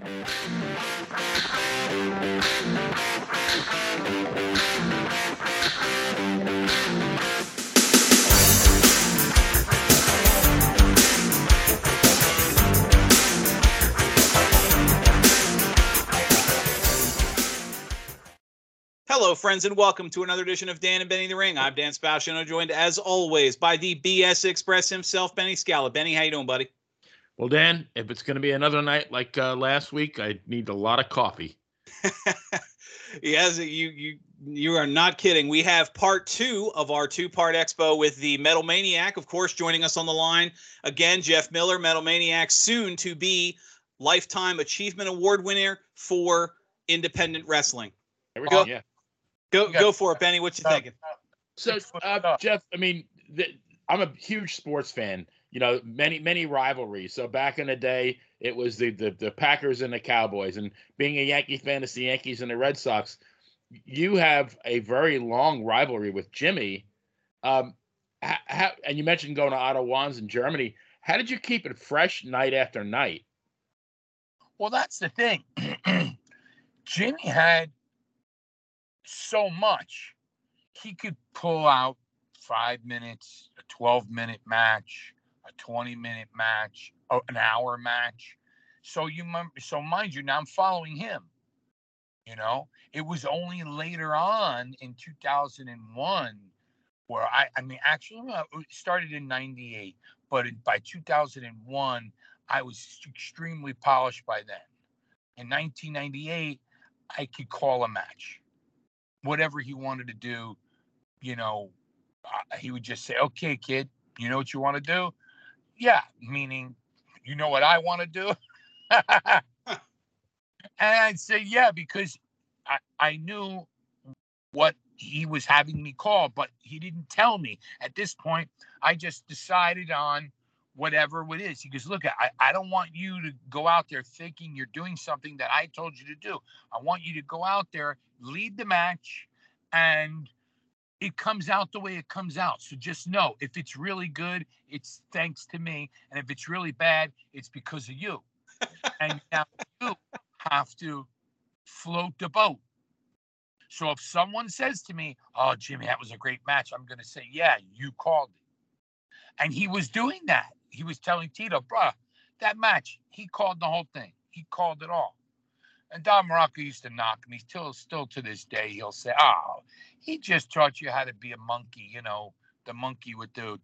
Hello, friends, and welcome to another edition of Dan and Benny the Ring. I'm Dan Spasciano, joined as always by the BS Express himself, Benny Scala. Benny, how you doing, buddy? Well, Dan, if it's going to be another night like uh, last week, I need a lot of coffee. yes, you you you are not kidding. We have part two of our two-part expo with the Metal Maniac, of course, joining us on the line again. Jeff Miller, Metal Maniac, soon to be lifetime achievement award winner for independent wrestling. There we go. Yeah. Go go for it, Benny. What you thinking? So, uh, Jeff, I mean, the, I'm a huge sports fan. You know, many many rivalries. So back in the day, it was the, the the Packers and the Cowboys, and being a Yankee fan, it's the Yankees and the Red Sox. You have a very long rivalry with Jimmy. Um, and you mentioned going to Otto Wanz in Germany. How did you keep it fresh night after night? Well, that's the thing. Jimmy had so much. He could pull out five minutes, a 12 minute match, a 20 minute match, an hour match. So you so mind you, now I'm following him. You know, it was only later on in 2001 where I, I mean, actually, it started in 98, but by 2001, I was extremely polished by then. In 1998, I could call a match whatever he wanted to do, you know, he would just say, "Okay, kid, you know what you want to do?" Yeah, meaning, you know what I want to do. and I'd say, "Yeah," because I I knew what he was having me call, but he didn't tell me. At this point, I just decided on whatever it is. He goes, Look, I, I don't want you to go out there thinking you're doing something that I told you to do. I want you to go out there, lead the match, and it comes out the way it comes out. So just know if it's really good, it's thanks to me. And if it's really bad, it's because of you. and now you have to float the boat. So if someone says to me, Oh, Jimmy, that was a great match, I'm going to say, Yeah, you called it. And he was doing that he was telling Tito, bruh, that match, he called the whole thing. He called it all. And Don Muraco used to knock me still, still to this day. He'll say, "Oh, he just taught you how to be a monkey, you know, the monkey with the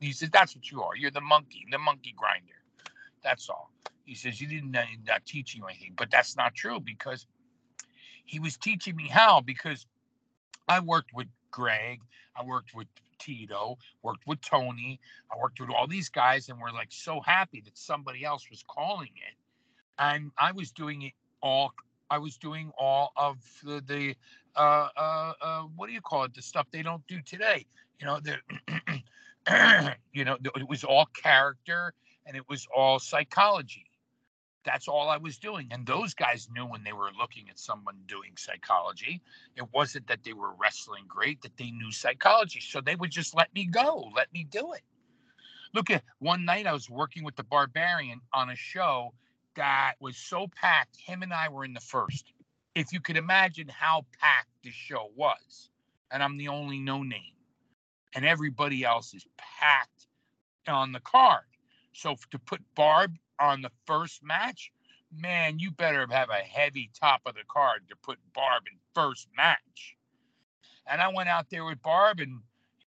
He says, "That's what you are. You're the monkey, the monkey grinder. That's all." He says, "You didn't uh, not teach you anything, but that's not true because he was teaching me how. Because I worked with Greg. I worked with Tito, worked with Tony. I worked with all these guys, and we're like so happy that somebody else was calling it. And I was doing it all. I was doing all of the, the uh, uh, uh, what do you call it? The stuff they don't do today. You know, you know, it was all character and it was all psychology that's all I was doing. And those guys knew when they were looking at someone doing psychology, it wasn't that they were wrestling great, that they knew psychology. So they would just let me go, let me do it. Look at one night I was working with the Barbarian on a show that was so packed. Him and I were in the first. If you could imagine how packed this show was, and I'm the only no name, and everybody else is packed on the card. So to put Barb on the first match, man, you better have a heavy top of the card to put Barb in first match. And I went out there with Barb and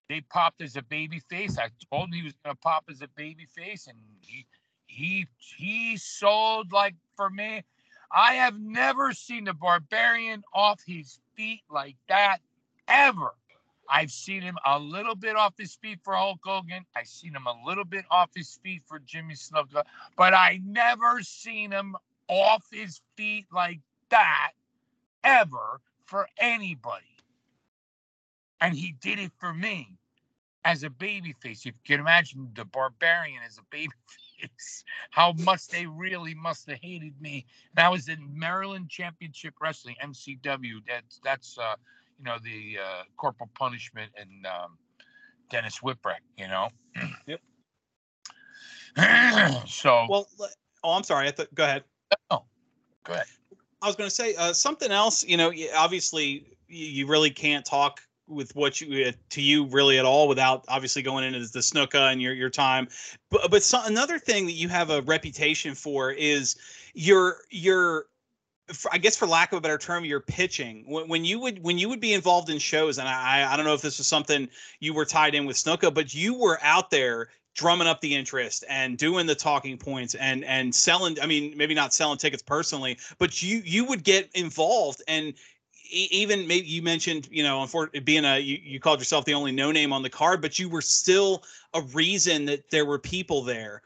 they popped as a baby face. I told him he was gonna pop as a baby face, and he he he sold like for me. I have never seen the barbarian off his feet like that ever. I've seen him a little bit off his feet for Hulk Hogan. I've seen him a little bit off his feet for Jimmy Snuka, but I never seen him off his feet like that ever for anybody. And he did it for me as a babyface. If you can imagine the barbarian as a babyface, how much they really must have hated me. That was in Maryland Championship Wrestling, MCW. That's that's uh you know, the uh, corporal punishment and um, Dennis Whipwreck, you know. yep. so Well, oh, I'm sorry. I thought. Go ahead. Oh, go ahead. I was going to say uh, something else. You know, obviously, you, really can't talk with what you uh, to you really at all without obviously going into the Snuka and your your time. But but so, another thing that you have a reputation for is your your for- I guess for lack of a better term, your pitching. When, when you would when you would be involved in shows, and I I don't know if this was something you were tied in with Snuka, but you were out there drumming up the interest and doing the talking points and and selling. I mean, maybe not selling tickets personally, but you you would get involved and even maybe you mentioned you know being a you, you called yourself the only no name on the card but you were still a reason that there were people there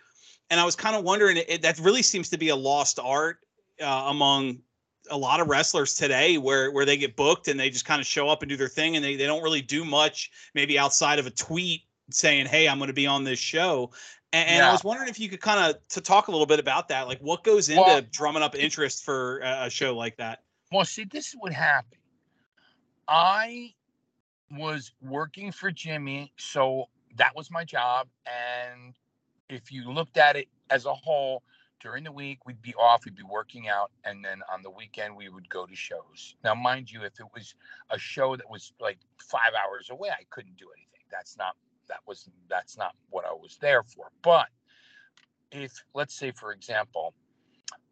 and i was kind of wondering it, that really seems to be a lost art uh, among a lot of wrestlers today where where they get booked and they just kind of show up and do their thing and they, they don't really do much maybe outside of a tweet saying hey i'm going to be on this show and, and i was wondering if you could kind of to talk a little bit about that like what goes into Well- drumming up interest for a show like that Well, see, this is what happened. I was working for Jimmy, so that was my job. And if you looked at it as a whole, during the week we'd be off, we'd be working out, and then on the weekend we would go to shows. Now, mind you, if it was a show that was like five hours away, I couldn't do anything. That's not that was that's not what I was there for. But if let's say, for example,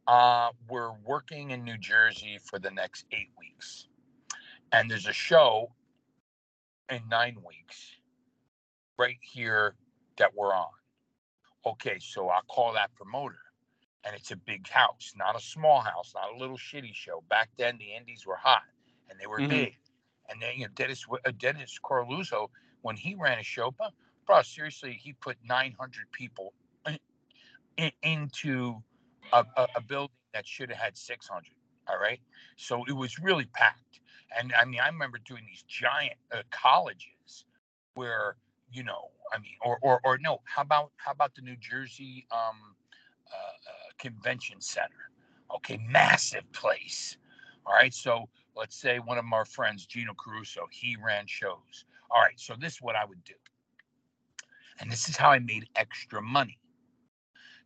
uh, we're working in New Jersey for the next eight weeks, and there's a show in nine weeks right here that we're on. Okay, so I'll call that promoter, and it's a big house, not a small house, not a little shitty show. Back then, the indies were hot and they were Mhm. big, and then you know Dennis uh, Dennis Coralluzzo when he ran a show, bro, bro seriously, he put 900 people in, in- into a, a, a building that should have had 600. All right. So it was really packed. And I mean, I remember doing these giant uh, colleges where, you know, I mean, or, or, or no, how about, how about the New Jersey um, uh, Convention Center? Okay. Massive place. All right. So let's say one of our friends, Gino Caruso, he ran shows. All right. So this is what I would do. And this is how I made extra money.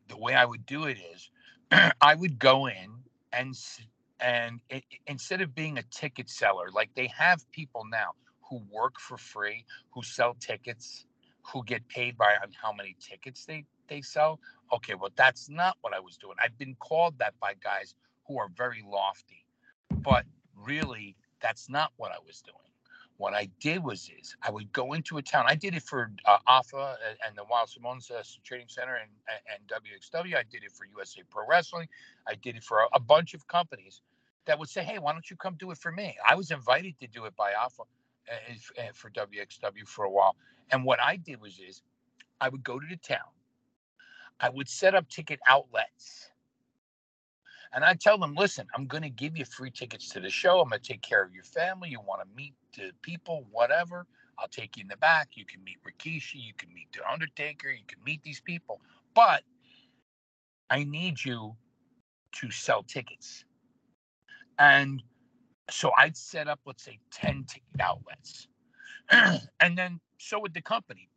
The way I would do it is I would go in and and i instead of being a ticket seller, like they have people now who work for free, who sell tickets, who get paid by on how many tickets they they sell. Okay, well that's not what I was doing. I've been called that by guys who are very lofty, but really that's not what I was doing. What I did was is I would go into a town. I did it for uh, AFA and- and the Wild Samoans uh, Training Center and, and WXW. I did it for USA Pro Wrestling. I did it for a, a bunch of companies that would say, "Hey, why don't you come do it for me?" I was invited to do it by AFA uh, uh, for WXW for a while. And what I did was is I would go to the town. I would set up ticket outlets. And I tell them, listen, I'm going to give you free tickets to the show. I'm going to take care of your family. You want to meet the people, whatever. I'll take you in the back. You can meet Rikishi. You can meet The Undertaker. You can meet these people. But I need you to sell tickets. And so I'd set up, let's say, 10 ticket outlets. and then so would the company,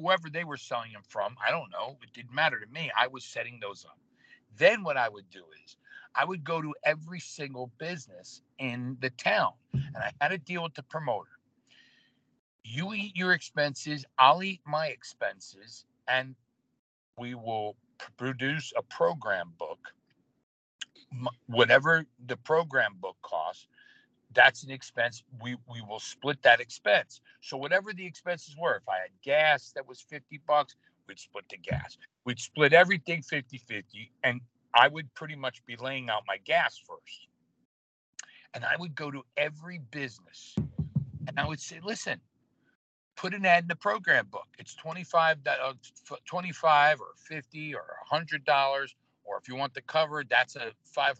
whoever they were selling them from. I don't know. It didn't matter to me. I was setting those up. Then what I would do is I would go to every single business in the town and I had to deal with the promoter. You eat your expenses, I'll eat my expenses, and we will produce a program book. Whatever the program book costs, that's an expense. We we will split that expense. So whatever the expenses were, if I had gas that was 50 bucks, we'd split the gas. We'd split everything 50-50 and I would pretty much be laying out my gas first. And I would go to every business and I would say, listen, put an ad in the program book. It's 25, do- uh, 25 or 50 or $100. Or if you want the cover, that's a $500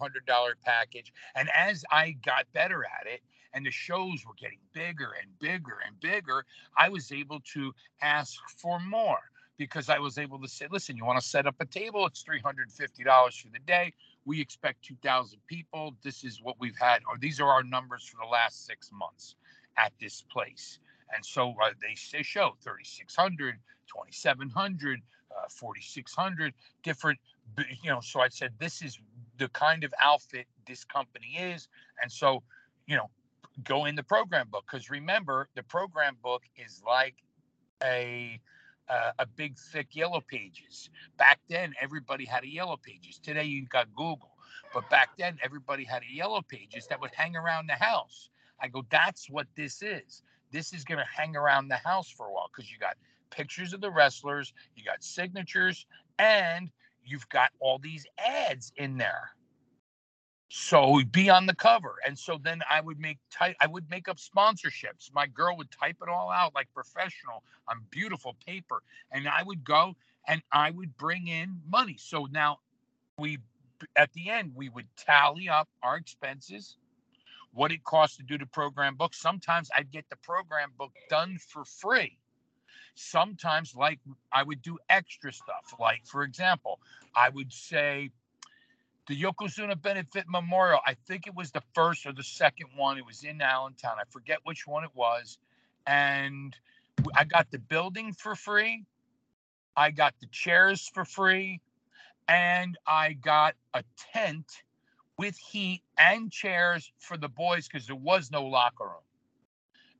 package. And as I got better at it and the shows were getting bigger and bigger and bigger, I was able to ask for more because I was able to say, listen, you want to set up a table? It's $350 for the day. We expect 2,000 people. This is what we've had, or these are our numbers for the last six months at this place. And so uh, they, they show 3,600, 2,700, uh, 4,600 different, you know. So I said, this is the kind of outfit this company is. And so, you know, go in the program book because remember, the program book is like a uh, a big thick yellow pages. Back then, everybody had a yellow pages. Today, you got Google, but back then, everybody had a yellow pages that would hang around the house. I go, that's what this is. This is going to hang around the house for a while because you got pictures of the wrestlers, you got signatures, and you've got all these ads in there. So be on the cover. And so then I would make type I would make up sponsorships. My girl would type it all out like professional on beautiful paper. And I would go and I would bring in money. So now we at the end we would tally up our expenses, what it costs to do the program book. Sometimes I'd get the program book done for free. Sometimes like I would do extra stuff. Like for example, I would say the Yokozuna Benefit Memorial. I think it was the first or the second one. It was in Allentown. I forget which one it was. And I got the building for free. I got the chairs for free. And I got a tent with heat and chairs for the boys because there was no locker room.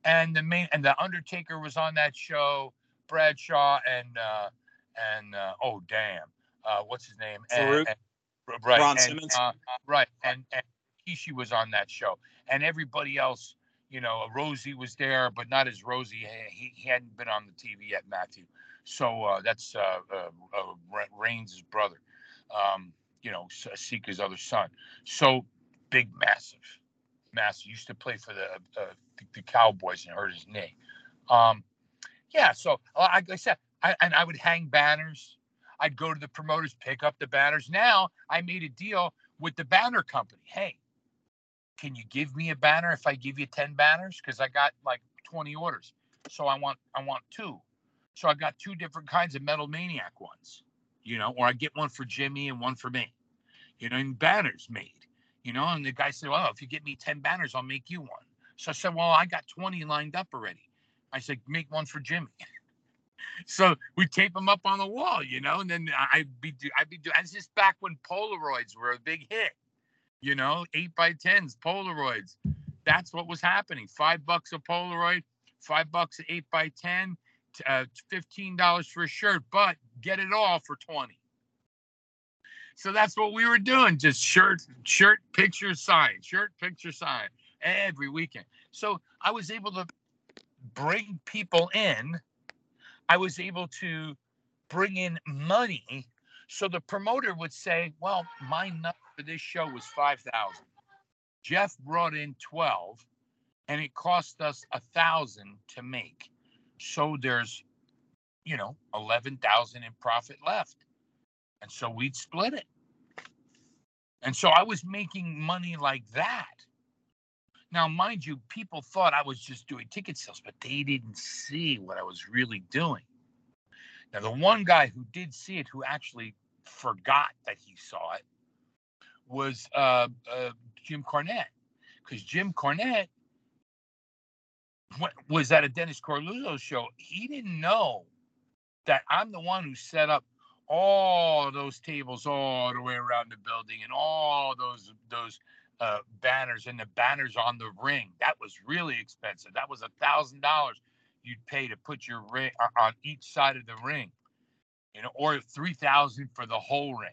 And the main and the Undertaker was on that show, Bradshaw and uh and uh, oh damn, uh, what's his name? Farouk. And, and, right, Ron and, Simmons. uh, right, and and Kishi was on that show, and everybody else, you know, Rosey was there, but not as Rosey. He, he hadn't been on the TV yet, Matthew. So uh, that's uh, uh, uh, Reigns' brother, um, you know, Sika's other son. So big, massive, massive. Used to play for the uh, the, the Cowboys and hurt his knee. Um, yeah, so uh, like I said, I, and I would hang banners I'd go to the promoters, pick up the banners. Now I made a deal with the banner company. Hey, can you give me a banner if I give you 10 banners? Because I got like 20 orders. So I want I want two. So I got two different kinds of Metal Maniac ones, you know, or I get one for Jimmy and one for me, you know, and banners made, you know. And the guy said, Well, if you get me 10 banners, I'll make you one. So I said, Well, I got 20 lined up already. I said, Make one for Jimmy. so we tape them up on the wall, you know, and then I'd be I'd be doing. This is back when Polaroids were a big hit, you know, eight by tens Polaroids. That's what was happening. Five bucks a Polaroid, five bucks eight by ten, uh, fifteen dollars for a shirt, but get it all for twenty. So that's what we were doing, just shirt, shirt, picture, sign, shirt, picture, sign every weekend. So I was able to bring people in I was able to bring in money. So the promoter would say, well, my number for this show was 5,000. Jeff brought in 12 and it cost us a thousand to make. So there's, you know, 11,000 in profit left. And so we'd split it. And so I was making money like that. Now, mind you, people thought I was just doing ticket sales, but they didn't see what I was really doing. Now, the one guy who did see it, who actually forgot that he saw it, was uh, uh, Jim Cornette, because Jim Cornette was at a Dennis Coralluzzo show. He didn't know that I'm the one who set up all those tables all the way around the building and all those those uh, banners and the banners on the ring. That was really expensive. That was a thousand dollars you'd pay to put your ring uh, on each side of the ring, you know, or three thousand for the whole ring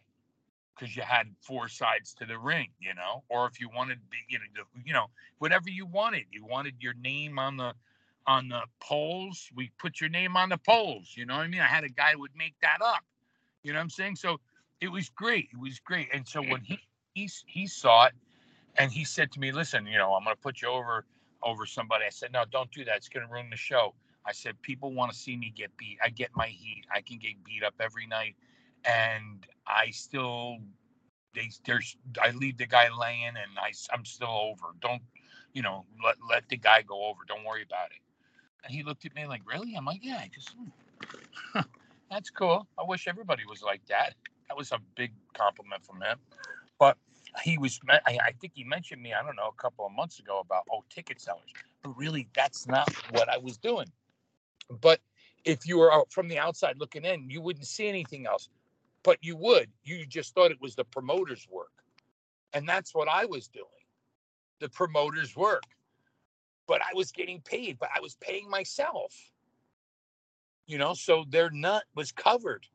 because you had four sides to the ring, you know, or if you wanted, to be, you know, you know, whatever you wanted. You wanted your name on the on the poles. We put your name on the poles. You know what I mean? I had a guy who would make that up. You know what I'm saying? So it was great. It was great. And so when he he he saw it, and he said to me, "Listen, you know, I'm going to put you over over somebody." I said, "No, don't do that. It's going to ruin the show." I said, "People want to see me get beat. I get my heat. I can get beat up every night, and I still they there's I leave the guy laying, and I I'm still over. Don't you know? Let let the guy go over. Don't worry about it." And he looked at me like, "Really?" I'm like, "Yeah, I just." Hmm, that's cool. I wish everybody was like that. That was a big compliment from him. But he was I, think he mentioned me i don't know a couple of months ago about oh ticket sellers but really that's not what I was doing. But if you were from the outside looking in, you wouldn't see anything else. But you would. You just thought it was the promoter's work. And that's what I was doing. The promoter's work. But I was getting paid, but I was paying myself. You know, so their nut was covered.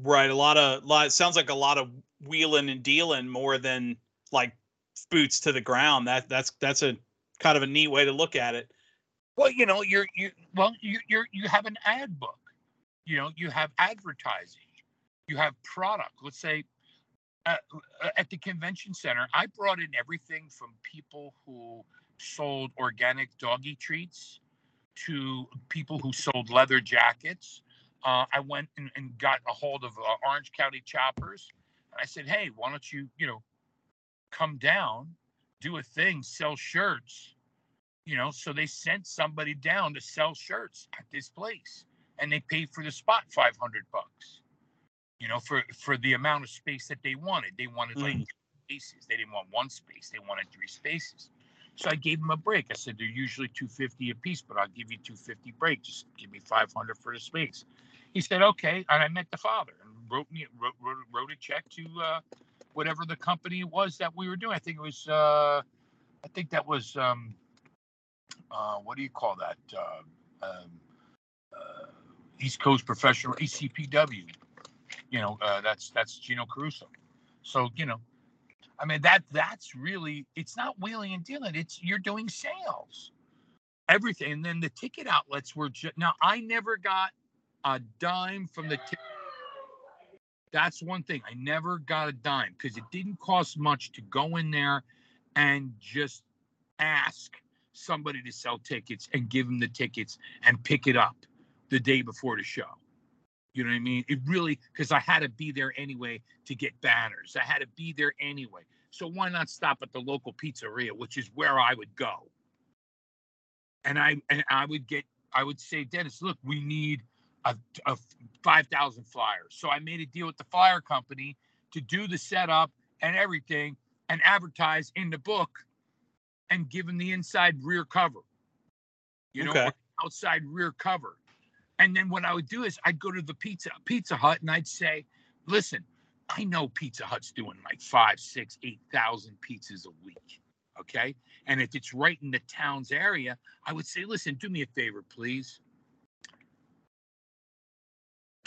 Right. A lot of lot sounds like a lot of wheeling and dealing more than like boots to the ground. That that's that's a kind of a neat way to look at it. Well, you know, you're you well, you you're you have an ad book. You know, you have advertising. You have product. Let's say uh, uh, at the convention center, I brought in everything from people who sold organic doggy treats to people who sold leather jackets. Uh, I went and, and, got a hold of uh, Orange County Choppers, and I said, "Hey, why don't you, you know, come down, do a thing, sell shirts, you know?" So they sent somebody down to sell shirts at this place, and they paid for the spot five hundred bucks you know, for for the amount of space that they wanted. They wanted like mm. spaces. They didn't want one space. They wanted three spaces. So I gave them a break. I said they're usually 250 a piece, but I'll give you 250 break. Just give me 500 for the space. He said okay, and I met the father and wrote me wrote, wrote, wrote a check to uh, whatever the company was that we were doing. I think it was uh, I think that was um, uh, what do you call that? Uh, um, uh, East Coast Professional ECPW you know, uh, that's that's Gino Caruso. So you know, I mean that that's really it's not wheeling and dealing. It's you're doing sales, everything, and then the ticket outlets were just now. I never got a dime from the ticket. That's one thing. I never got a dime because it didn't cost much to go in there and just ask somebody to sell tickets and give them the tickets and pick it up the day before the show. You know what I mean? It really because I had to be there anyway to get banners. I had to be there anyway. So why not stop at the local pizzeria, which is where I would go. And I and I would get I would say, Dennis, look, we need a, a five thousand flyers. So I made a deal with the flyer company to do the setup and everything and advertise in the book and give them the inside rear cover. You know, okay. outside rear cover. And then what I would do is I'd go to the pizza Pizza Hut and I'd say, listen, I know Pizza Hut's doing like five, six, eight thousand pizzas a week. Okay. And if it's right in the town's area, I would say, listen, do me a favor, please.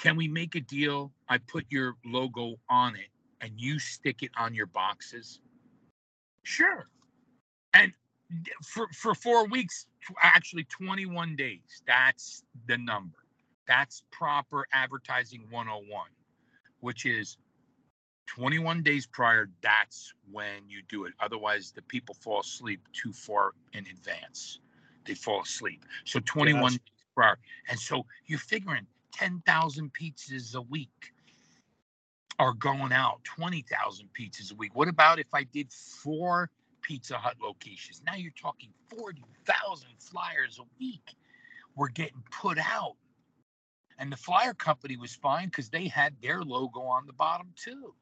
Can we make a deal? I put your logo on it and you stick it on your boxes. Sure. And for for four weeks, actually 21 days. That's the number. That's proper advertising 101, which is 21 days prior. That's when you do it. Otherwise, the people fall asleep too far in advance. They fall asleep. So 21 days prior. And so you're figuring 10,000 pizzas a week are going out, 20,000 pizzas a week. What about if I did four Pizza Hut locations? Now you're talking 40,000 flyers a week. We're getting put out. And the flyer company was fine because they had their logo on the bottom too.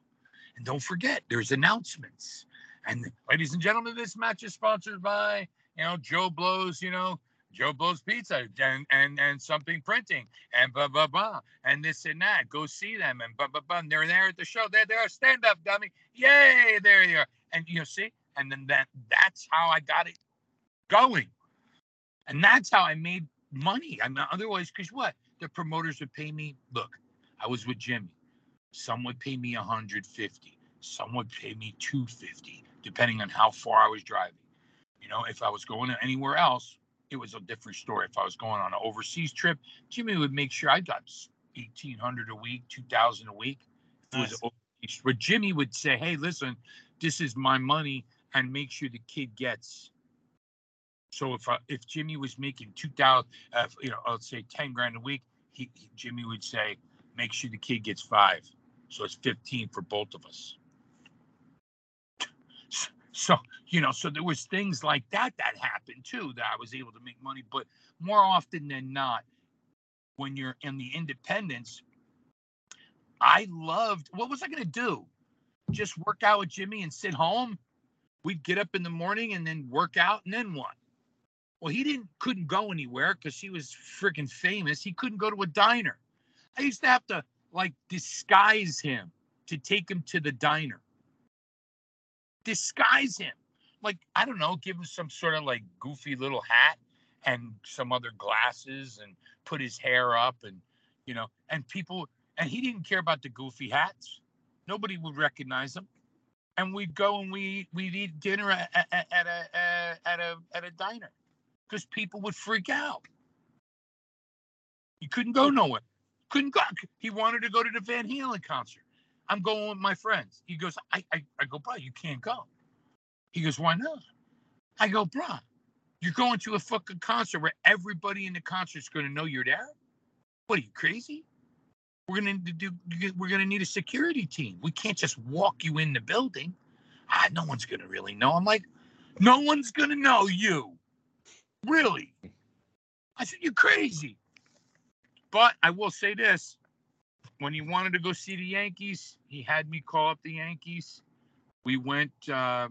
And don't forget, there's announcements. And ladies and gentlemen, this match is sponsored by, you know, Joe Blows, you know, Joe Blows Pizza and and and something printing and blah blah blah and this and that. Go see them and blah blah blah. And they're there at the show. There they are. Stand up, dummy. Yay! There you are. And you know, see, and then that that's how I got it going, and that's how I made money. I mean, otherwise, because what? the promoters would pay me. Look, I was with Jimmy. Some would pay me 150. Some would pay me 250, depending on how far I was driving. You know, if I was going anywhere else, it was a different story. If I was going on an overseas trip, Jimmy would make sure I got 1800 a week, 2000 a week. Nice. But Jimmy would say, "Hey, listen, this is my money, and make sure the kid gets so if uh, if Jimmy was making two thousand, uh, you know, let's say ten grand a week, he, he, Jimmy would say, make sure the kid gets five, so it's fifteen for both of us. So you know, so there was things like that that happened too that I was able to make money, but more often than not, when you're in the independence, I loved. What was I going to do? Just work out with Jimmy and sit home. We'd get up in the morning and then work out, and then what? Well, he didn't couldn't go anywhere because he was freaking famous. He couldn't go to a diner. I used to have to like disguise him to take him to the diner. Disguise him. Like, I don't know, give him some sort of like goofy little hat and some other glasses and put his hair up and you know, and people and he didn't care about the goofy hats. Nobody would recognize him. And we'd go and we we'd eat dinner at, at, at a at a at a diner because people would freak out. You couldn't go nowhere. Couldn't go. He wanted to go to the Van Halen concert. I'm going with my friends. He goes, I, I, I go, bro, you can't go. He goes, why not? I go, bro, you're going to a fucking concert where everybody in the concert is going to know you're there. What are you crazy? We're gonna do. We're gonna need a security team. We can't just walk you in the building. Ah, no one's gonna really know. I'm like, no one's gonna know you. Really? I said, you're crazy. But I will say this when he wanted to go see the Yankees, he had me call up the Yankees. We went, uh,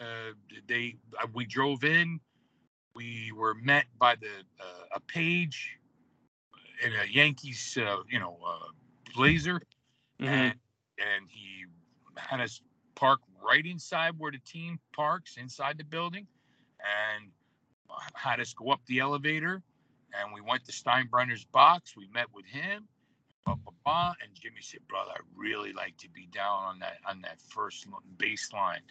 uh, they, uh, we drove in. We were met by the, uh, a page in a Yankees, uh, you know, uh, blazer. Mhm. And, and he had us park right inside where the team parks inside the building and had us go up the elevator and we went to Steinbrenner's box. We met with him. Blah, blah, blah. And Jimmy said, "Brother, I really like to be down on that on that first baseline."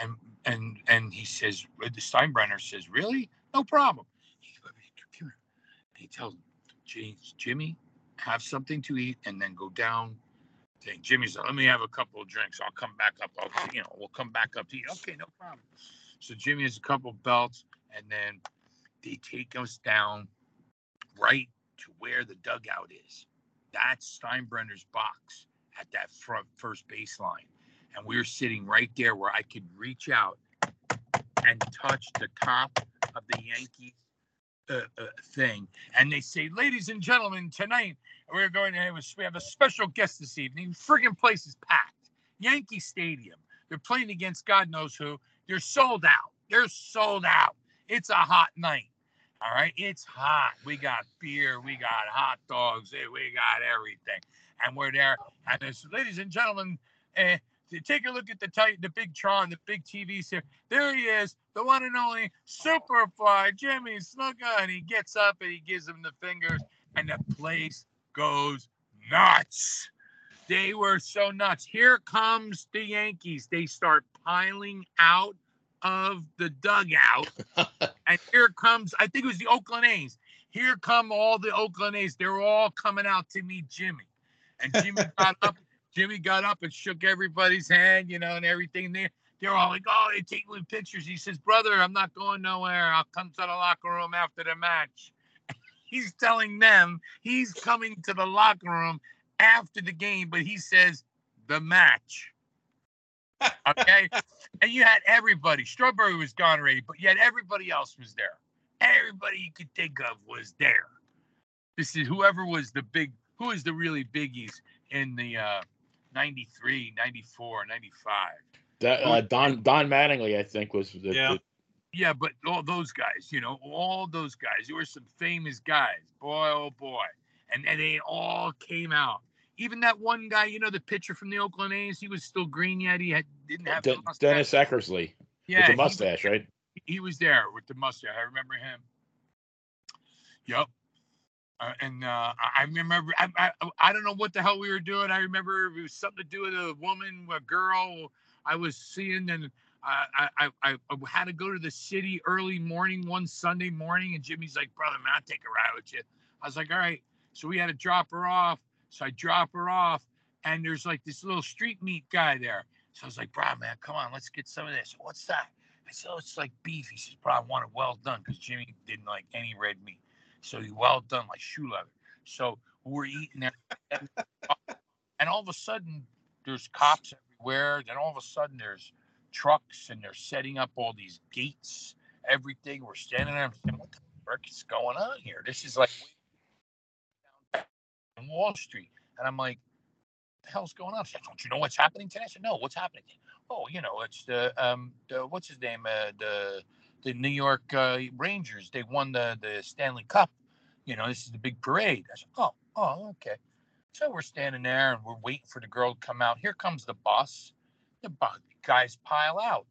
And and and he says, uh, the Steinbrenner says, "Really? No problem." He, here. He tells "James, Jimmy, have something to eat and then go down." Thing. Jimmy said, "Let me have a couple of drinks. I'll come back up. I'll, you know, we'll come back up to you." Okay, no problem. So Jimmy has a couple of belts, and then they take us down right to where the dugout is. That's Steinbrenner's box at that front first baseline. And we were sitting right there where I could reach out and touch the top of the Yankees uh, uh, thing. And they say, ladies and gentlemen, tonight we're going to have a, we have a special guest this evening. Friggin' place is packed. Yankee Stadium. They're playing against God knows who. They're sold out. They're sold out. It's a hot night. All right, it's hot. We got beer, we got hot dogs, eh, we got everything, and we're there. And it's, ladies and gentlemen, uh, take a look at the tight, the big Tron, the big TVs here. There he is, the one and only Superfly Jimmy Snuka, and he gets up and he gives him the fingers, and the place goes nuts. They were so nuts. Here comes the Yankees. They start piling out of the dugout and here comes I think it was the Oakland A's. Here come all the Oakland A's. They're all coming out to meet Jimmy, and Jimmy got up. Jimmy got up and shook everybody's hand, you know, and everything. They they're all like, "Oh, they're taking pictures." He says, "Brother, I'm not going nowhere. I'll come to the locker room after the match." he's telling them he's coming to the locker room after the game, but he says the match. Okay. and you had everybody. Strawberry was gone already, but yet everybody else was there. Everybody you could think of was there. This is whoever was the big, who is the really biggies in the uh, 93, 94, 95. That, uh, Don Don Mattingly, I think, was the, Yeah. the- Yeah, but all those guys, you know, all those guys, there were some famous guys, boy, oh boy. And, and they all came out. Even that one guy, you know, the pitcher from the Oakland A's, he was still green yet. He had didn't have the De- mustache. Dennis Eckersley yeah, with he the was- mustache, right? he was there with the mustache. I remember him. Yep. Uh, and uh, I I remember, I, I, I don't know what the hell we were doing. I remember it was something to do with a woman, a girl I was seeing, and I, I, I, I had to go to the city early morning one Sunday morning. And Jimmy's like, brother, man, I'll take a ride with you. I was like, all right. So we had to drop her off. So I drop her off, and there's like this little street meat guy there. So I was like, bro, man, come on, let's get some of this. What's that? I said, oh, it's like beef. He says, bro, I want it well done because Jimmy didn't like any red meat. So he well done, like shoe leather. So we're eating there. and all of a sudden, there's cops everywhere. Then all of a sudden, there's trucks and they're setting up all these gates, everything. We're standing there and saying, what the frick is going on here? This is like on Wall Street. And I'm like, the hell's going on? Said, Don't you know what's happening today? I said, No, what's happening? Oh, you know, it's the um the what's his name? Uh, the the New York uh, Rangers. They won the the Stanley Cup. You know, this is the big parade. I said, oh, oh, okay. So we're standing there and we're waiting for the girl to come out. Here comes the bus. The bu- guys pile out,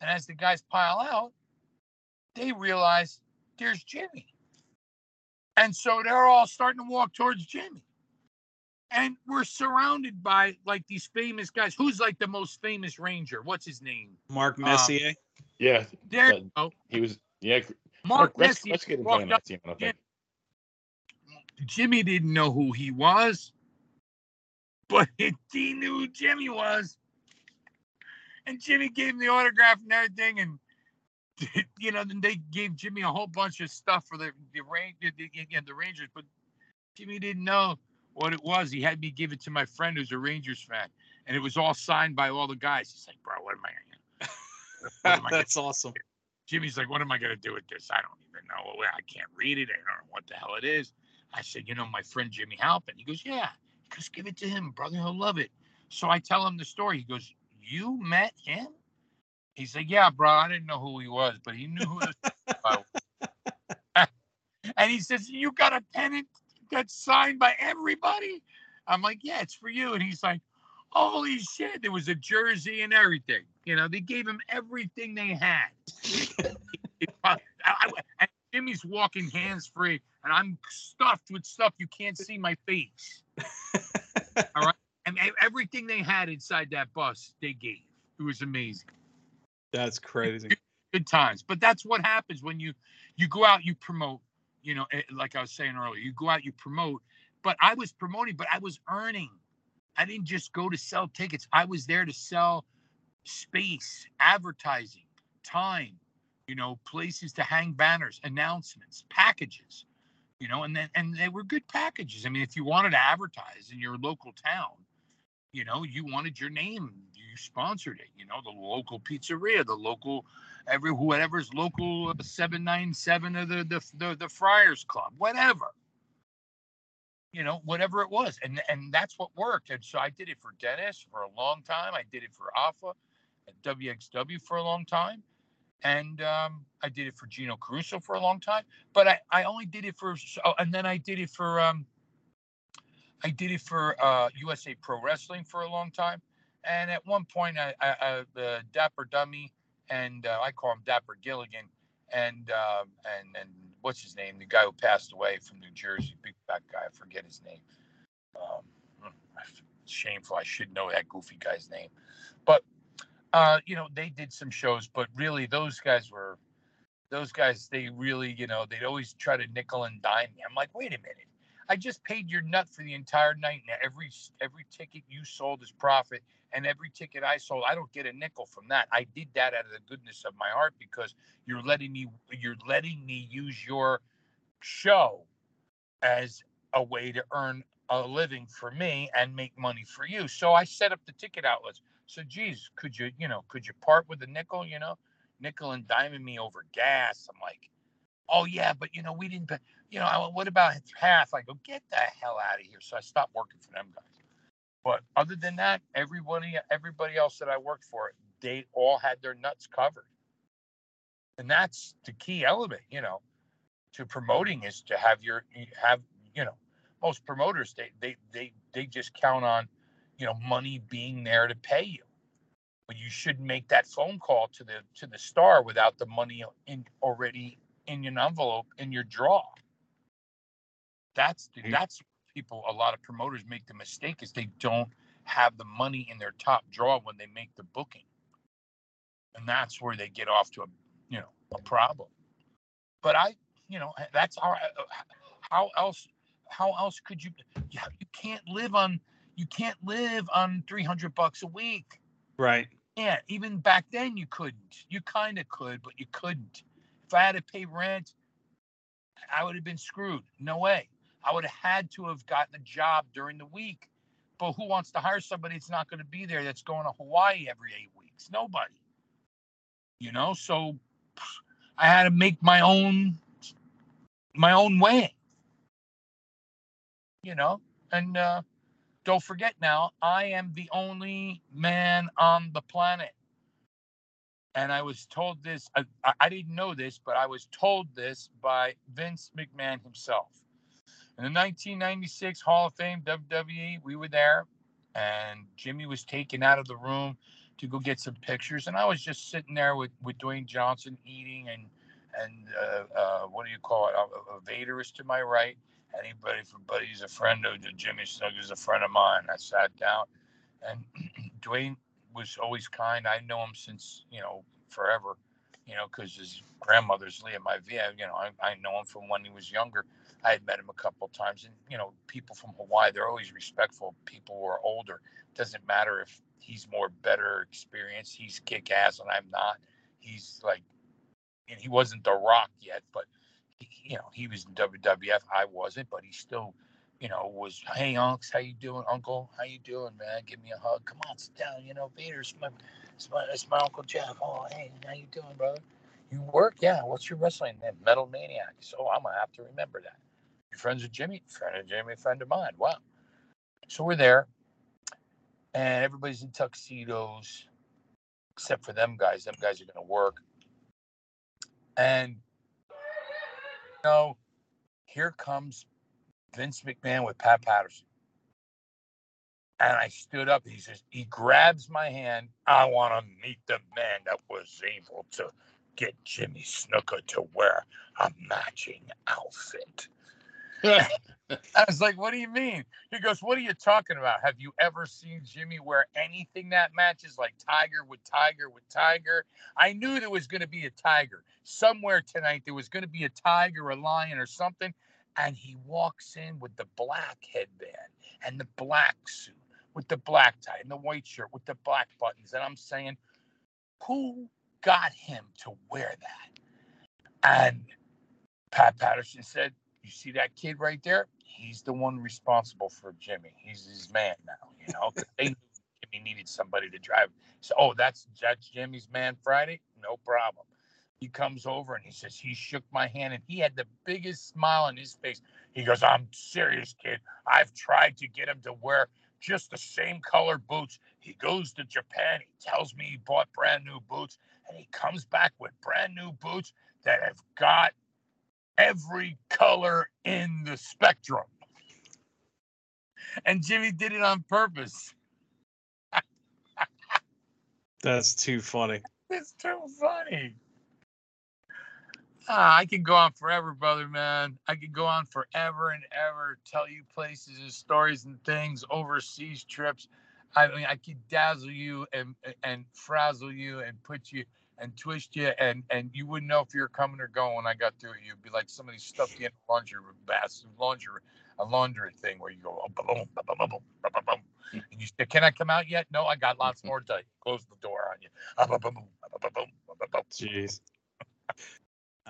and as the guys pile out, they realize there's Jimmy. And so they're all starting to walk towards Jimmy. And we're surrounded by like these famous guys. Who's like the most famous Ranger? What's his name? Mark Messier. Yeah, There Uh, you go. he was. Yeah, Mark let's, Messier let's get into walked that team. I don't think. Jimmy didn't know who he was, but he knew who Jimmy was. And Jimmy gave him the autograph and everything. And, you know, then they gave Jimmy a whole bunch of stuff for the, the, Ran- the, the, the Rangers, but Jimmy didn't know what it was. He had me give it to my friend who's a Rangers fan. And it was all signed by all the guys. He's like, bro, what am I What am I That's awesome. Jimmy's like, what am I going to do with this? I don't even know. I can't read it. I don't know what the hell it is. I said, you know, my friend Jimmy Halpin. He goes, yeah. He goes, give it to him, brother. He'll love it. So I tell him the story. He goes, you met him? He said, yeah, bro. I didn't know who he was, but he knew who And he says, you got a pennant that's signed by everybody? I'm like, yeah, it's for you. And he's like, holy shit. There was a jersey and everything. You know, they gave him everything they had. I- I- and Jimmy's walking hands free, and I'm stuffed with stuff you can't see my face. All right, and everything they had inside that bus, they gave. It was amazing, That's crazy. good times. But that's what happens when you you go out, you promote. You know, eh, like I was saying earlier, you go out, you promote. But I was promoting, but I was earning. I didn't just go to sell tickets. I was there to sell space, advertising, time, you know, places to hang banners, announcements, packages, you know, and then and they were good packages. I mean, if you wanted to advertise in your local town, you know, you wanted your name, you sponsored it, you know, the local pizzeria, the local every whatever's local 797 of the the the, the Friars Club, whatever. You know, whatever it was. And and that's what worked. And so I did it for Dennis for a long time. I did it for Afa at WXW for a long time and um, I did it for Gino Caruso for a long time. But I, I only did it for, oh, and then I did it for, um, I did it for uh, USA Pro Wrestling for a long time. And at one point, I, I, I the Dapper Dummy and uh, I call him Dapper Gilligan, and um, and and what's his name? The guy who passed away from New Jersey, big fat guy. I forget his name. Um, shameful. I should know that goofy guy's name, but uh, you know, they did some shows, but really those guys were those guys, they really, you know, they'd always try to nickel and dime me. I'm like, wait a minute. I just paid your nut for the entire night. Now every every ticket you sold is profit, and every ticket I sold, I don't get a nickel from that. I did that out of the goodness of my heart because you're letting me you're letting me use your show as a way to earn a living for me and make money for you. So I set up the ticket outlets. So geez, could you, you know, could you part with a nickel, you know, nickel and diming me over gas? I'm like, oh yeah, but you know, we didn't, pay, you know, I- went, what about half? I go, get the hell out of here. So I stopped working for them guys. But other than that, everybody, everybody else that I worked for, they all had their nuts covered. And that's the key element, you know, to promoting is to have your have, you know, most promoters they they they they just count on you know money being there to pay you but you shouldn't make that phone call to the to the star without the money in already in your envelope in your draw that's the, that's people a lot of promoters make the mistake is they don't have the money in their top draw when they make the booking. And that's where they get off to a you know a problem. But i you know that's how uh, how else how else could you you you can't live on you can't live on 300 bucks a week. Right. yeah even back then you couldn't. You kind of could but you couldn't. If i had to pay rent i would have been screwed. No way i would have had to have gotten a job during the week but who wants to hire somebody that's not going to be there that's going to hawaii every eight weeks nobody you know so i had to make my own my own way you know and uh don't forget now i am the only man on the planet and I was told this. I, I didn't know this, but I was told this by Vince McMahon himself. In the 1996 Hall of Fame WWE, we were there, and Jimmy was taken out of the room to go get some pictures, and I was just sitting there with with Dwayne Johnson eating and and uh, uh, what do you call it? Uh, uh Vader is to my right. Anybody for buddy's a friend of Jimmy Snuka is a friend of mine. I sat down, and Dwayne was always kind. I know him since you know forever, you know, because his grandmother's Leah my via. You know, I, I know him from when he was younger. I had met him a couple times, and you know, people from Hawaii they're always respectful. People who are older doesn't matter if he's more better experienced. He's kick ass, and I'm not. He's like, and he wasn't the Rock yet, but he, you know, he was in WWF. I wasn't, but he still you know, was, hey, unks, how you doing, uncle? How you doing, man? Give me a hug. Come on, sit down. You know, Vader's my, it's my, it's my uncle Jeff. Oh, hey, how you doing, brother? You work? Yeah. What's your wrestling name? Metal Maniac. So I'm gonna have to remember that. Friends with Jimmy? Friend of Jimmy, friend of mine. Wow. So we're there, and everybody's in tuxedos, except for them guys. Them guys are gonna work. And you know, here comes Vince McMahon with Pat Patterson. And I stood up. He says, he grabs my hand. I want to meet the man that was able to get Jimmy Snuka to wear a matching outfit. I was like, what do you mean? He goes, what are you talking about? Have you ever seen Jimmy wear anything that matches like Tiger with Tiger with Tiger? I knew there was going to be a Tiger. Somewhere tonight, there was going to be a Tiger, a lion, or something and he walks in with the black headband and the black suit with the black tie and the white shirt with the black buttons. And I'm saying, who got him to wear that? And Pat Patterson said, You see that kid right there? He's the one responsible for Jimmy. He's his man now, you know, they knew Jimmy needed somebody to drive. So, oh, that's that's Jimmy's man Friday? No problem he comes over and he says he shook my hand and he had the biggest smile on his face. He goes, "I'm serious, kid. I've tried to get him to wear just the same color boots. He goes to Japan. He tells me he bought brand new boots, and he comes back with brand new boots that have got every color in the spectrum." And Jimmy did it on purpose. That's too funny. It's too funny. Ah, I can go on forever, brother, man. I could go on forever and ever, tell you places and stories and things, overseas trips. I mean, I could dazzle you and and frazzle you and put you and twist you, and and you wouldn't know if you were coming or going when I got through it. You'd be like somebody stuffed you in a laundry bath, laundry, a laundry thing where you go, oh, boom, boom, boom, boom, boom, boom, hmm. and you say, "Can I come out yet?" No, I got lots mm-hmm. more to Close the door on you. Jeez.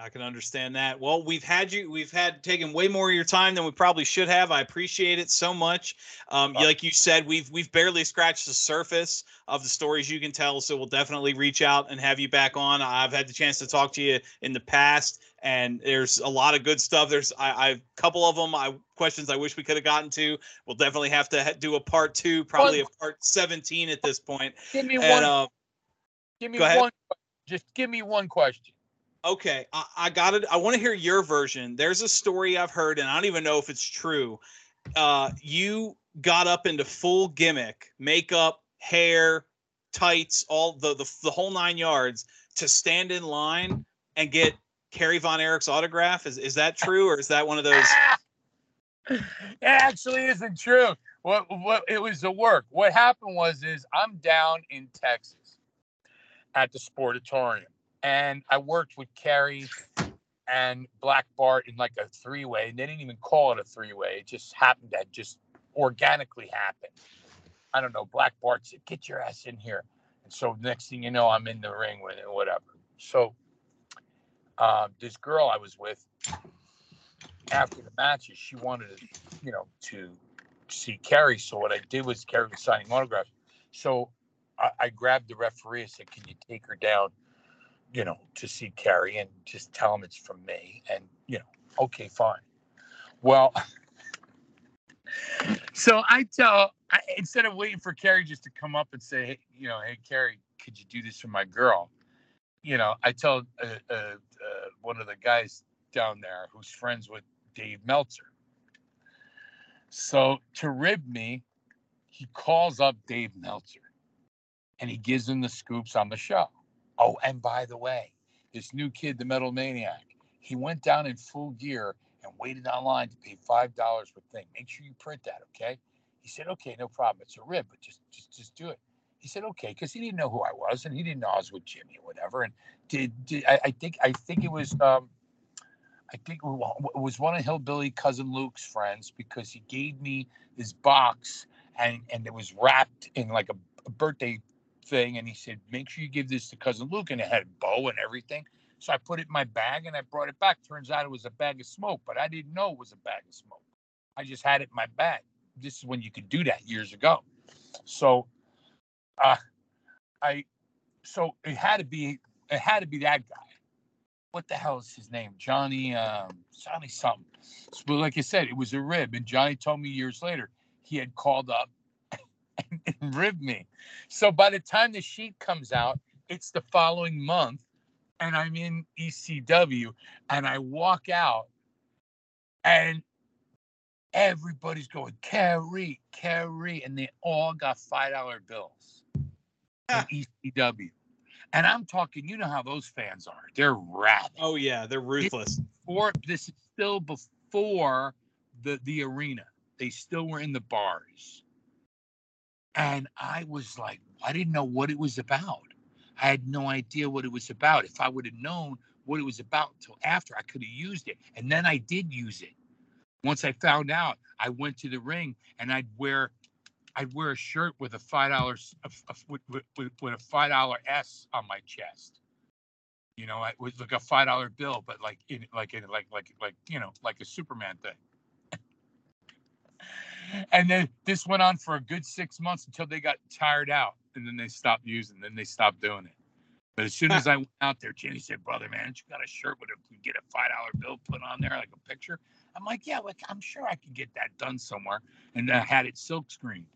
I can understand that. Well, we've had you, we've had taken way more of your time than we probably should have. I appreciate it so much. Um, like you said, we've we've barely scratched the surface of the stories you can tell. So we'll definitely reach out and have you back on. I've had the chance to talk to you in the past, and there's a lot of good stuff. There's I, a couple of them I questions I wish we could have gotten to. We'll definitely have to ha- do a part two, probably a part 17 at this point. Give me and, one. Uh, give me one. Just give me one question okay, I, I got it. I want to hear your version. There's a story I've heard, and I don't even know if it's true. Uh, you got up into full gimmick, makeup, hair, tights, all the, the the whole nine yards to stand in line and get Kerry Von Erich's autograph. Is is that true, or is that one of those? it actually isn't true. What what it was the work. What happened was is I'm down in Texas at the Sportatorium and I worked with Kerry and Black Bart in like a three way, and they didn't even call it a three way. It just happened that just organically happened. I don't know. Black Bart said, "Get your ass in here," and so next thing you know, I'm in the ring with it, whatever. So uh, this girl I was with after the matches, she wanted to, you know, to see Kerry. So what I did was Kerry was signing autographs. So I, I grabbed the referee and said, "Can you take her down?" You know, to see Kerry and just tell him it's from me. And, you know, okay, fine. Well, so I tell, I, instead of waiting for Kerry just to come up and say, hey, you know, hey, Kerry, could you do this for my girl? you know, I told uh, uh, uh, one of the guys down there who's friends with Dave Meltzer. So to rib me, he calls up Dave Meltzer and he gives him the scoops on the show. Oh, and by the way, this new kid, the Metal Maniac, he went down in full gear and waited online to pay five dollars for thing. Make sure you print that, okay? He said, okay, no problem. It's a rib, but just just just do it. He said, okay, because he didn't know who I was and he didn't know I was with Jimmy or whatever. And did, did I, I think I think it was um I think it was one of Hillbilly cousin Luke's friends because he gave me this box and and it was wrapped in like a, a birthday thing and he said make sure you give this to cousin Luke and it had a bow and everything. So I put it in my bag and I brought it back. Turns out it was a bag of smoke, but I didn't know it was a bag of smoke. I just had it in my bag. This is when you could do that years ago. So uh I so it had to be it had to be that guy. What the hell is his name? Johnny um Johnny something. But like I said, it was a rib. And Johnny told me years later he had called up and, and ribbed me. So by the time the sheet comes out, it's the following month and I'm in ECW and I walk out and everybody's going, Kerry, Kerry, and they all got five dollar bills ah. in ECW. And I'm talking, you know how those fans are. They're rabid. Oh yeah, they're ruthless. Or this is still before the the arena. They still were in the bars. And I was like, I didn't know what it was about. I had no idea what it was about. If I would have known what it was about until after, I could have used it. And then I did use it. Once I found out, I went to the ring and I'd wear I'd wear a shirt with a five dollars with, with, with a five dollar S on my chest. You know, it was like a five dollar bill, but like in like in like like like you know like a Superman thing. And then this went on for a good six months until they got tired out and then they stopped using. Then they stopped doing it. But as soon as I went out there, Jenny said, "Brother, man, you got a shirt with a get a five dollar bill put on there, like a picture?" I'm like, "Yeah, like I'm sure I can get that done somewhere." And I had it silk screened,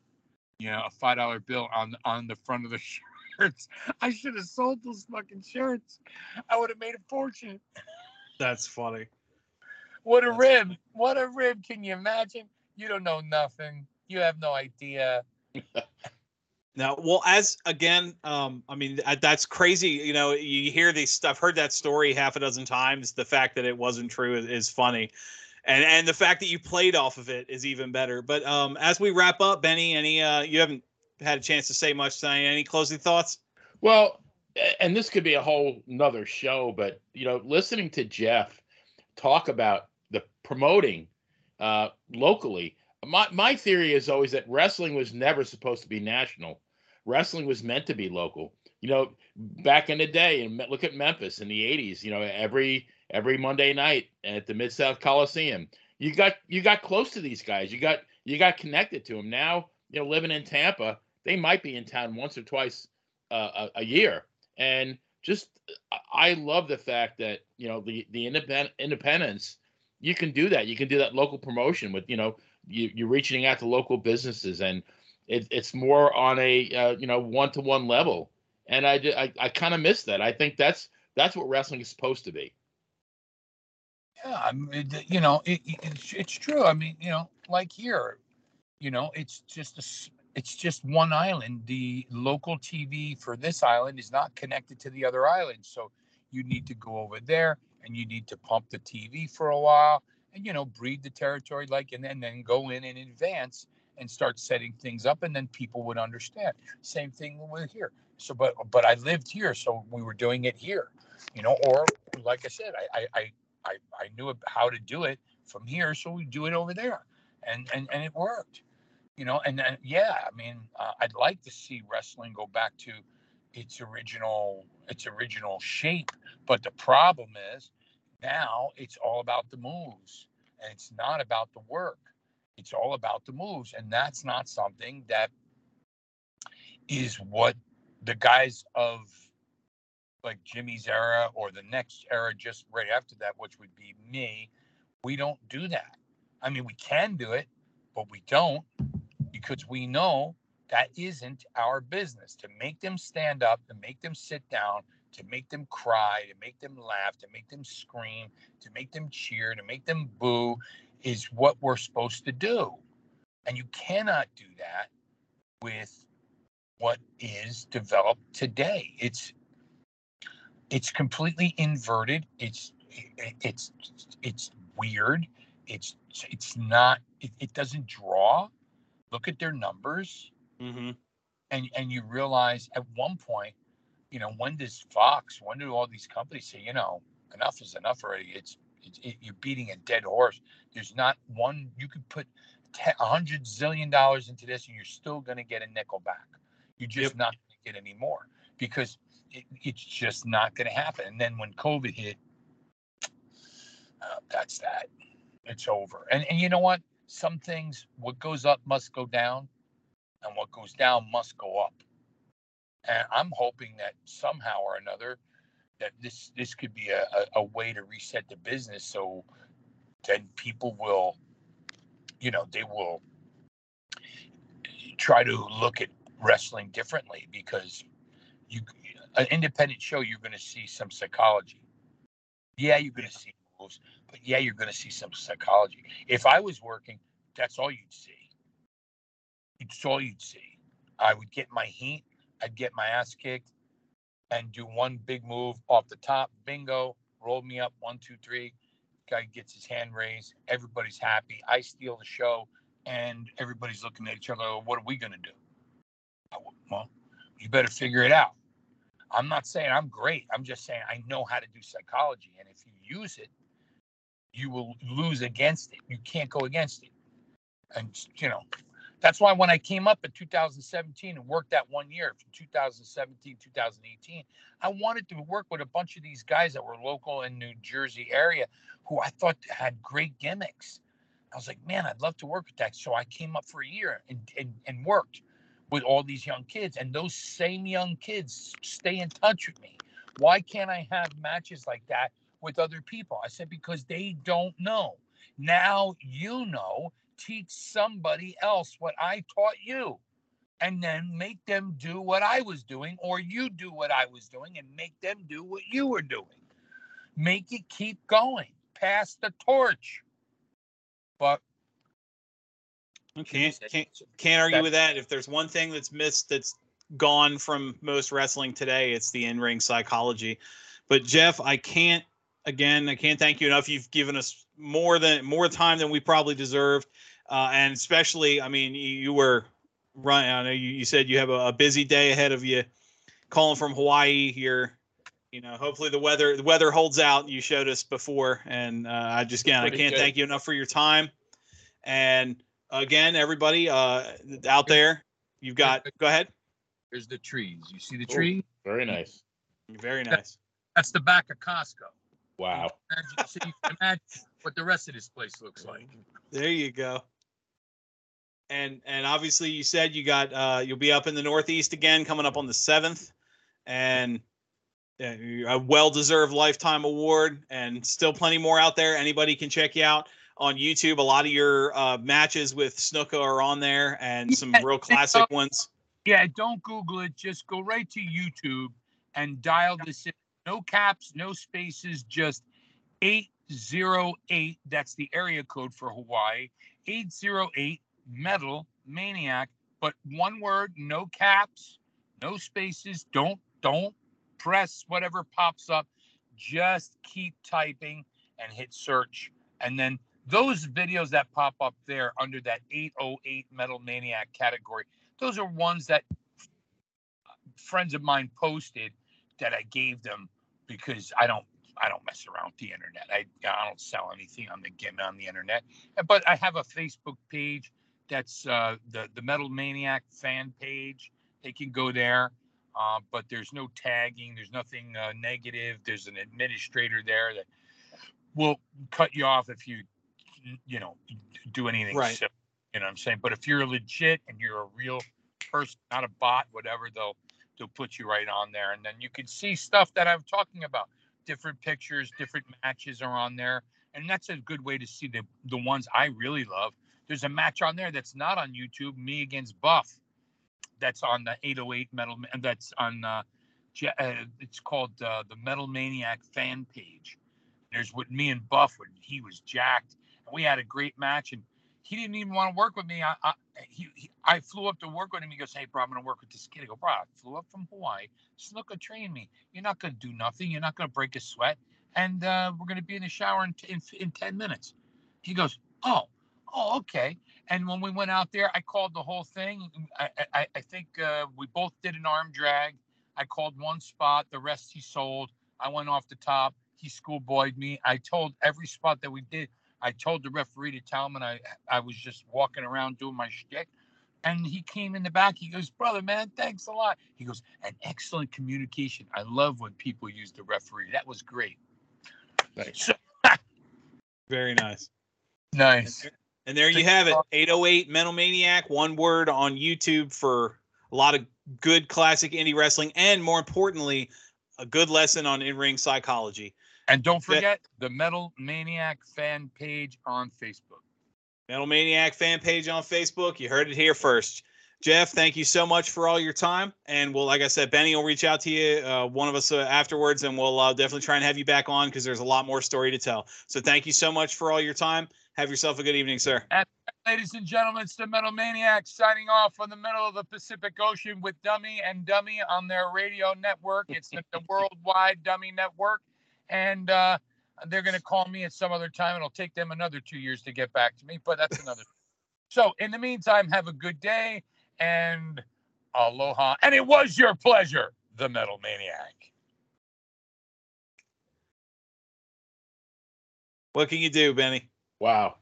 you know, a five dollar bill on on the front of the shirts. I should have sold those fucking shirts. I would have made a fortune. That's funny. What a That's rib! Funny. What a rib! Can you imagine? You don't know nothing. You have no idea. Now, well, as again, um, I mean, that's crazy. You know, you hear these stuff. Heard that story half a dozen times. The fact that it wasn't true is, is funny, and and the fact that you played off of it is even better. But um, as we wrap up, Benny, any uh, you haven't had a chance to say much tonight. Any closing thoughts? Well, and this could be a whole nother show, but you know, listening to Jeff talk about the promoting uh, locally my my theory is always that wrestling was never supposed to be national. Wrestling was meant to be local. You know, back in the day, and look at Memphis in the '80s. You know, every every Monday night at the Mid South Coliseum, you got you got close to these guys. You got you got connected to them. Now, you know, living in Tampa, they might be in town once or twice uh, a, a year, and just I love the fact that you know the the independent independence. You can do that. You can do that local promotion with you know you, you're reaching out to local businesses and it, it's more on a uh, you know one to one level. And i i, I kind of miss that. I think that's that's what wrestling is supposed to be. Yeah i mean you know it, it's, it's true. I mean you know like here you know it's just a it's just one island. The local tv for this island is not connected to the other islands so you need to go over there and you need to pump the tv for a while and you know breed the territory like and then then go in in advance and start setting things up and then people would understand. Same thing with here. So but but i lived here so we were doing it here you know or like i said i i i, I knew how to do it from here so we do it over there. And and and it worked you know and then yeah i mean uh, i'd like to see wrestling go back to its original its original shape but the problem is now it's all about the moves and it's not about the work. It's all about the moves. And that's not something that is what the guys of like Jimmy's era or the next era just right after that, which would be me, we don't do that. I mean, we can do it, but we don't because we know that isn't our business to make them stand up, to make them sit down, to make them cry, to make them laugh, to make them scream, to make them cheer, to make them boo is what we're supposed to do. And you cannot do that with what is developed today. It's it's completely inverted. It's it's it's weird. It's it's not. It, it doesn't draw. Look at their numbers, Mm-hmm. and and you realize at one point, you know, when does Fox? When do all these companies say, you know, enough is enough already? It's, it's it, you're beating a dead horse. There's not one. You could put a hundred zillion dollars into this, and you're still going to get a nickel back. You're just Yep. not going to get any more because it, it's just not going to happen. And then when COVID hit, uh, that's that. It's over. And and you know what? Some things, what goes up must go down, and what goes down must go up. And I'm hoping that somehow or another, that this this could be a, a, a way to reset the business, so then people will, you know, they will try to look at wrestling differently because you an independent show you're going to see some psychology. Yeah you're going to see moves but yeah you're going to see some psychology. If i was working that's all you'd see it's all you'd see i would get my heat i'd get my ass kicked and do one big move off the top bingo roll me up one two three guy gets his hand raised everybody's happy i steal the show and everybody's looking at each other "Oh, what are we to do well you better figure it out I'm not saying I'm great. I'm just saying I know how to do psychology. And if you use it, you will lose against it. You can't go against it. And, you know, that's why when I came up in 2017 and worked that one year from 2017, 2018, I wanted to work with a bunch of these guys that were local in New Jersey area who I thought had great gimmicks. I was like, man, I'd love to work with that. So I came up for a year and, and, and worked with all these young kids and those same young kids stay in touch with me why can't i have matches like that with other people i said because they don't know now you know teach somebody else what i taught you and then make them do what i was doing or you do what i was doing and make them do what you were doing make it keep going pass the torch but Can't, can't can't argue with that. If there's one thing that's missed, that's gone from most wrestling today, it's the in-ring psychology. But Jeff, I can't again, I can't thank you enough. You've given us more than more time than we probably deserved, uh, and especially, I mean, you, you were running. I know you, you said you have a, a busy day ahead of you, calling from Hawaii here. You know, hopefully the weather the weather holds out. You showed us before, and uh, I just again I can't good. thank you enough for your time. And again, everybody uh, out there, you've got. Go ahead. there's the trees you see the Cool. tree Very nice. Very nice. that's the back of costco Wow. imagine, so you can imagine what the rest of this place looks like. There you go. And and obviously you said you got uh you'll be up in the Northeast again coming up on the seventh, and a well-deserved lifetime award, and still plenty more out there. Anybody can check you out on YouTube. A lot of your uh, matches with Snuka are on there, and some real classic ones. Yeah, don't Google it. Just go right to YouTube and dial this in. No caps, no spaces, just 808. That's the area code for Hawaii. 808 Metal Maniac. But one word, no caps, no spaces. Don't don't press whatever pops up. Just keep typing and hit search. And then those videos that pop up there under that 808 Metal Maniac category, those are ones that friends of mine posted that I gave them because I don't I don't mess around with the internet. I I don't sell anything on the on the internet. But I have a Facebook page that's uh, the the Metal Maniac fan page. They can go there. Uh, but there's no tagging. There's nothing uh, negative. There's an administrator there that will cut you off if you, you know, do anything. Right. silly, you know what I'm saying? But if you're legit and you're a real person, not a bot, whatever, they'll they'll put you right on there, and then you can see stuff that I'm talking about. Different pictures, different matches are on there, and that's a good way to see the the ones I really love. There's a match on there that's not on YouTube. Me against Buff. That's on the 808 metal. That's on uh, uh, it's called uh, the Metal Maniac fan page. There's what me and Buff when he was jacked, and we had a great match. And he didn't even want to work with me. I I, he, he, I flew up to work with him. He goes, "Hey, bro, I'm gonna work with this kid." I go, "Bro, I flew up from Hawaii. Snuka trained me. You're not gonna do nothing. You're not gonna break a sweat, and uh, we're gonna be in the shower in, in in ten minutes." He goes, "Oh, oh, okay." And when we went out there, I called the whole thing. I I, I think uh, we both did an arm drag. I called one spot. The rest he sold. I went off the top. He schoolboyed me. I told every spot that we did. I told the referee to tell him, and I I was just walking around doing my shtick. And he came in the back. He goes, "Brother, man, thanks a lot." He goes, "An excellent communication. I love when people use the referee. That was great." Nice. So, Very nice. nice. And there you have it 808 Metal Maniac, one word on YouTube for a lot of good classic indie wrestling, and more importantly, a good lesson on in ring psychology. And don't forget the Metal Maniac fan page on Facebook. Metal Maniac fan page on Facebook. You heard it here first. Jeff, thank you so much for all your time. And we'll, like I said, Benny will reach out to you, uh, one of us uh, afterwards, and we'll uh, definitely try and have you back on because there's a lot more story to tell. So thank you so much for all your time. Have yourself a good evening, sir. Ladies and gentlemen, it's the Metal Maniac signing off from the middle of the Pacific Ocean with Dummy and Dummy on their radio network. It's the, the worldwide Dummy Network. And uh, they're going to call me at some other time. It'll take them another two years to get back to me, but that's another. so, in the meantime, have a good day and aloha. And it was your pleasure, the Metal Maniac. What can you do, Benny? Wow.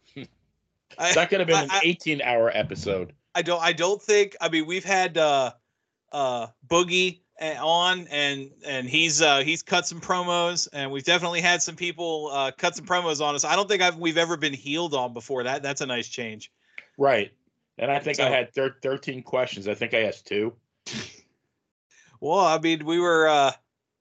I, That could have been an I- I- 18 hour episode. I don't. I don't think. I mean, we've had uh, uh, Boogie uh, on, and and he's uh, he's cut some promos, and we've definitely had some people uh, cut some promos on us. I don't think I've we've ever been healed on before. That that's a nice change. Right. And I think I had thir- 13 questions. I think I asked two. Well, I mean, we were uh,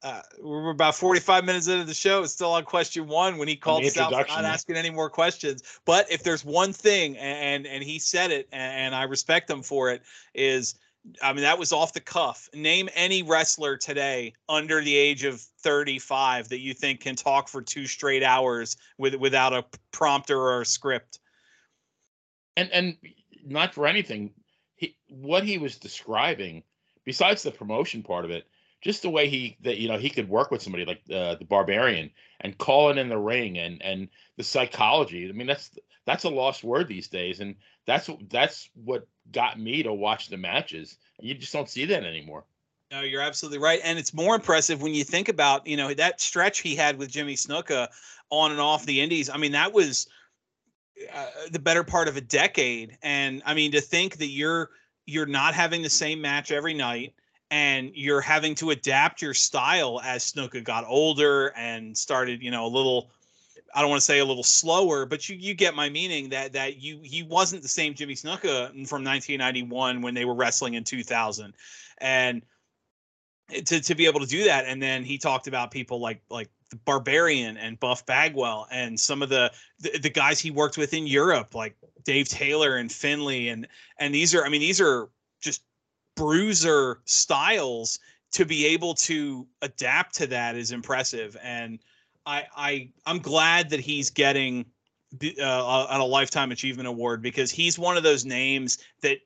uh, we're about forty five minutes into the show. It's still on question one when he called us out for not asking any more questions. But if there's one thing, and and he said it, and I respect him for it, is I mean, that was off the cuff. Name any wrestler today under the age of 35 that you think can talk for two straight hours with without a prompter or a script. And and not for anything, he what he was describing, besides the promotion part of it, just the way he that you know he could work with somebody like uh, the Barbarian and call it in the ring and and the psychology. I mean, that's that's a lost word these days, and that's that's what got me to watch the matches. You just don't see that anymore. No, you're absolutely right. And it's more impressive when you think about, you know, that stretch he had with Jimmy Snuka on and off the Indies. I mean, that was uh, the better part of a decade. And I mean, to think that you're you're not having the same match every night and you're having to adapt your style as Snuka got older and started, you know, a little I don't want to say a little slower, but you you get my meaning that that you he wasn't the same Jimmy Snuka from 1991 when they were wrestling in 2000. And to to be able to do that and then he talked about people like like the barbarian and buff bagwell and some of the, the the guys he worked with in europe like dave taylor and finley and and these are i mean these are just bruiser styles to be able to adapt to that is impressive. And i i i'm glad that he's getting uh, a, a lifetime achievement award because he's one of those names that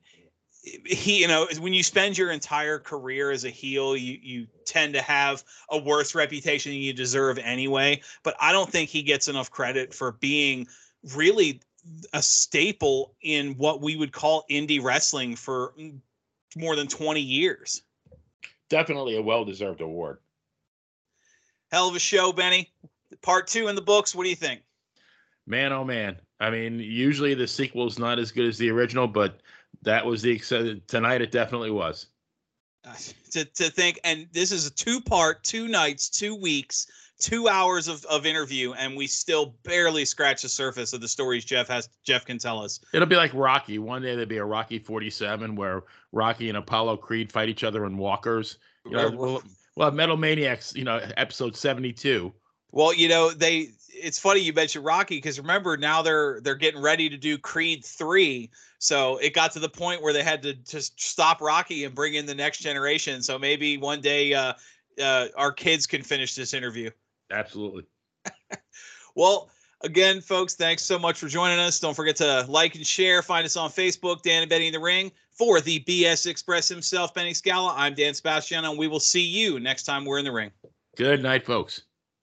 he you know when you spend your entire career as a heel you you tend to have a worse reputation than you deserve anyway. But i don't think he gets enough credit for being really a staple in what we would call indie wrestling for more than 20 years Definitely a well-deserved award. hell of a show benny part two in the books what do you think Man, oh man. I mean, usually the sequel is not as good as the original, but that was the tonight. It definitely was. Uh, to, to think and this is a two part two nights two weeks two hours of, of interview and we still barely scratch the surface of the stories jeff has jeff can tell us It'll be like Rocky. One day there'll be a Rocky 47 where Rocky and Apollo Creed fight each other in walkers. You know, we'll, we'll have Metal Maniacs, you know, episode 72. well you know they it's funny you mentioned rocky because remember now they're they're getting ready to do creed 3 so it got to the point where they had to just stop rocky and bring in the next generation so maybe one day uh uh, our kids can finish this interview. Absolutely. well, again, folks, thanks so much for joining us. Don't forget to like and share. Find us on Facebook, Dan and Benny in the Ring. For the BS Express himself, Benny Scala, I'm Dan Sebastian, and we will see you next time we're in the ring. Good night, folks.